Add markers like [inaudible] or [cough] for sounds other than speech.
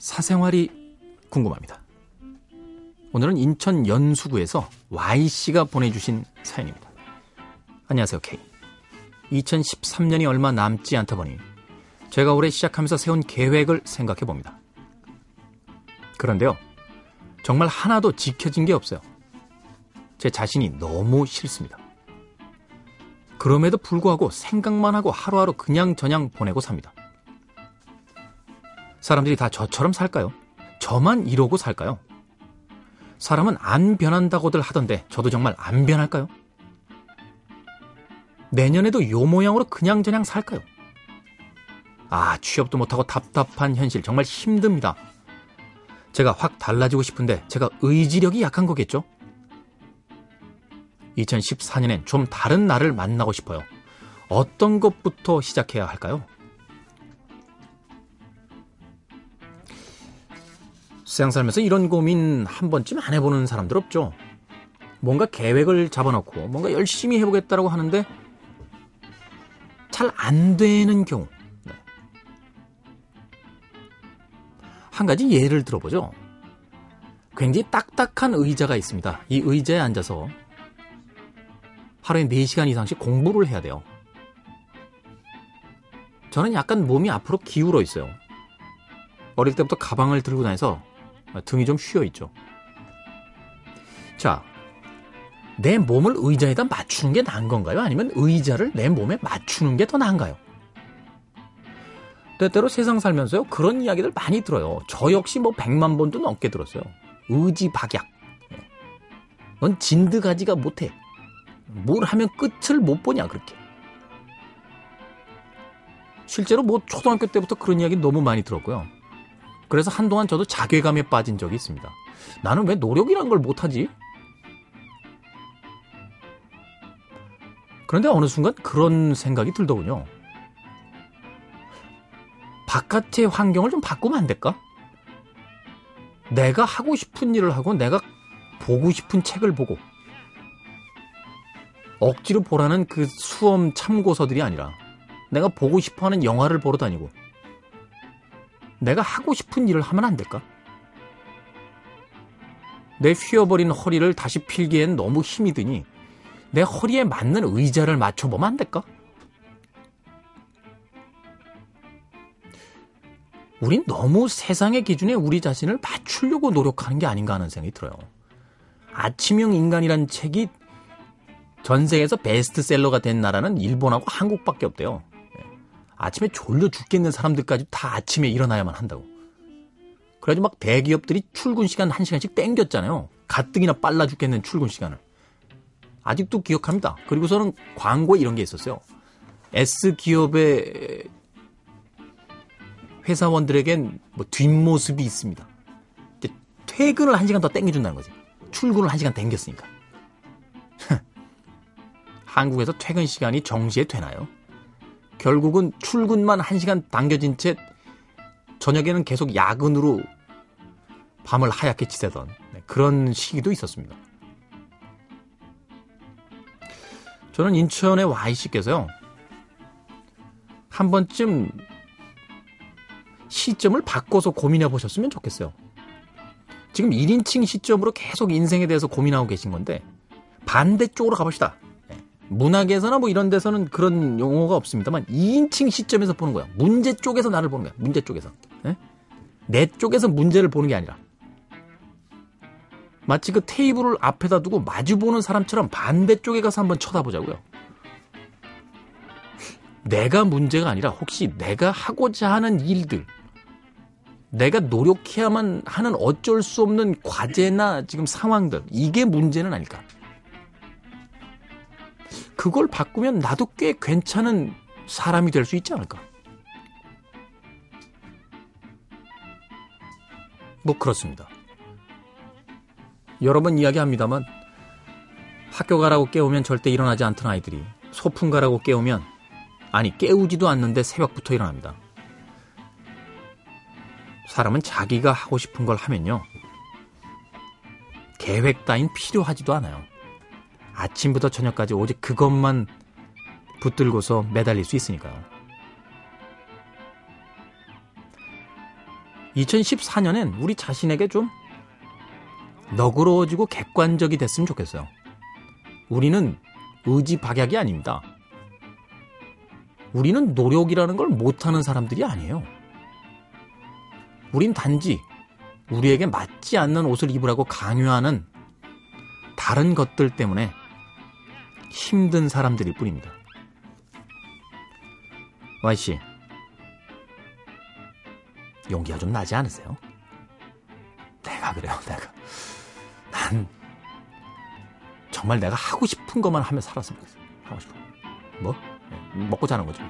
사생활이 궁금합니다. 오늘은 인천 연수구에서 Y씨가 보내주신 사연입니다. 안녕하세요, K. 2013년이 얼마 남지 않다 보니 제가 올해 시작하면서 세운 계획을 생각해 봅니다. 그런데요, 정말 하나도 지켜진 게 없어요. 제 자신이 너무 싫습니다. 그럼에도 불구하고 생각만 하고 하루하루 그냥 저냥 보내고 삽니다. 사람들이 다 저처럼 살까요? 저만 이러고 살까요? 사람은 안 변한다고들 하던데 저도 정말 안 변할까요? 내년에도 요 모양으로 그냥저냥 살까요? 아, 취업도 못하고 답답한 현실 정말 힘듭니다. 제가 확 달라지고 싶은데 제가 의지력이 약한 거겠죠? 2014년엔 좀 다른 나를 만나고 싶어요. 어떤 것부터 시작해야 할까요? 세상 살면서 이런 고민 한 번쯤 안 해보는 사람들 없죠? 뭔가 계획을 잡아놓고 뭔가 열심히 해보겠다고 하는데 잘 안 되는 경우. 네. 한 가지 예를 들어보죠. 굉장히 딱딱한 의자가 있습니다. 이 의자에 앉아서 하루에 4시간 이상씩 공부를 해야 돼요. 저는 약간 몸이 앞으로 기울어 있어요. 어릴 때부터 가방을 들고 다녀서 등이 좀 휘어 있죠. 자, 내 몸을 의자에다 맞추는 게 나은 건가요? 아니면 의자를 내 몸에 맞추는 게 더 나은가요? 때때로 세상 살면서요, 그런 이야기들 많이 들어요. 저 역시 뭐 100만 번도 넘게 들었어요. 의지박약. 넌 진드가지가 못해. 뭘 하면 끝을 못 보냐, 그렇게. 실제로 뭐 초등학교 때부터 그런 이야기 너무 많이 들었고요. 그래서 한동안 저도 자괴감에 빠진 적이 있습니다. 나는 왜 노력이란 걸 못하지? 그런데 어느 순간 그런 생각이 들더군요. 바깥의 환경을 좀 바꾸면 안 될까? 내가 하고 싶은 일을 하고 내가 보고 싶은 책을 보고 억지로 보라는 그 수험 참고서들이 아니라 내가 보고 싶어 하는 영화를 보러 다니고 내가 하고 싶은 일을 하면 안 될까? 내 휘어버린 허리를 다시 필기엔 너무 힘이 드니 내 허리에 맞는 의자를 맞춰보면 안 될까? 우린 너무 세상의 기준에 우리 자신을 맞추려고 노력하는 게 아닌가 하는 생각이 들어요. 아침형 인간이란 책이 전 세계에서 베스트셀러가 된 나라는 일본하고 한국밖에 없대요. 아침에 졸려 죽겠는 사람들까지 다 아침에 일어나야만 한다고. 그래가지고 막 대기업들이 출근 시간 1시간씩 땡겼잖아요. 가뜩이나 빨라 죽겠는 출근 시간을. 아직도 기억합니다. 그리고서는 광고에 이런 게 있었어요. S기업의 회사원들에겐 뭐 뒷모습이 있습니다. 퇴근을 1시간 더 땡겨준다는 거지. 출근을 1시간 땡겼으니까. [laughs] 한국에서 퇴근 시간이 정시에 되나요? 결국은 출근만 1시간 당겨진 채 저녁에는 계속 야근으로 밤을 하얗게 지새던 네, 그런 시기도 있었습니다. 저는 인천의 Y씨께서요. 한 번쯤 시점을 바꿔서 고민해 보셨으면 좋겠어요. 지금 1인칭 시점으로 계속 인생에 대해서 고민하고 계신 건데 반대쪽으로 가봅시다. 문학에서나 뭐 이런 데서는 그런 용어가 없습니다만 2인칭 시점에서 보는 거야. 문제 쪽에서 나를 보는 거야. 문제 쪽에서. 네? 내 쪽에서 문제를 보는 게 아니라. 마치 그 테이블을 앞에다 두고 마주 보는 사람처럼 반대쪽에 가서 한번 쳐다보자고요. 내가 문제가 아니라 혹시 내가 하고자 하는 일들, 내가 노력해야만 하는 어쩔 수 없는 과제나 지금 상황들, 이게 문제는 아닐까. 그걸 바꾸면 나도 꽤 괜찮은 사람이 될 수 있지 않을까? 뭐 그렇습니다. 여러 번 이야기합니다만 학교 가라고 깨우면 절대 일어나지 않던 아이들이 소풍 가라고 깨우면 아니 깨우지도 않는데 새벽부터 일어납니다. 사람은 자기가 하고 싶은 걸 하면요. 계획 따윈 필요하지도 않아요. 아침부터 저녁까지 오직 그것만 붙들고서 매달릴 수 있으니까요. 2014년엔 우리 자신에게 좀 너그러워지고 객관적이 됐으면 좋겠어요. 우리는 의지 박약이 아닙니다. 우리는 노력이라는 걸 못하는 사람들이 아니에요. 우린 단지 우리에게 맞지 않는 옷을 입으라고 강요하는 다른 것들 때문에 힘든 사람들일 뿐입니다. Y씨, 용기가 좀 나지 않으세요? 내가 그래요, 내가. 난 정말 내가 하고 싶은 것만 하며 살았으면 좋겠어요. 하고 싶은 거. 뭐? 네, 먹고 자는 거죠.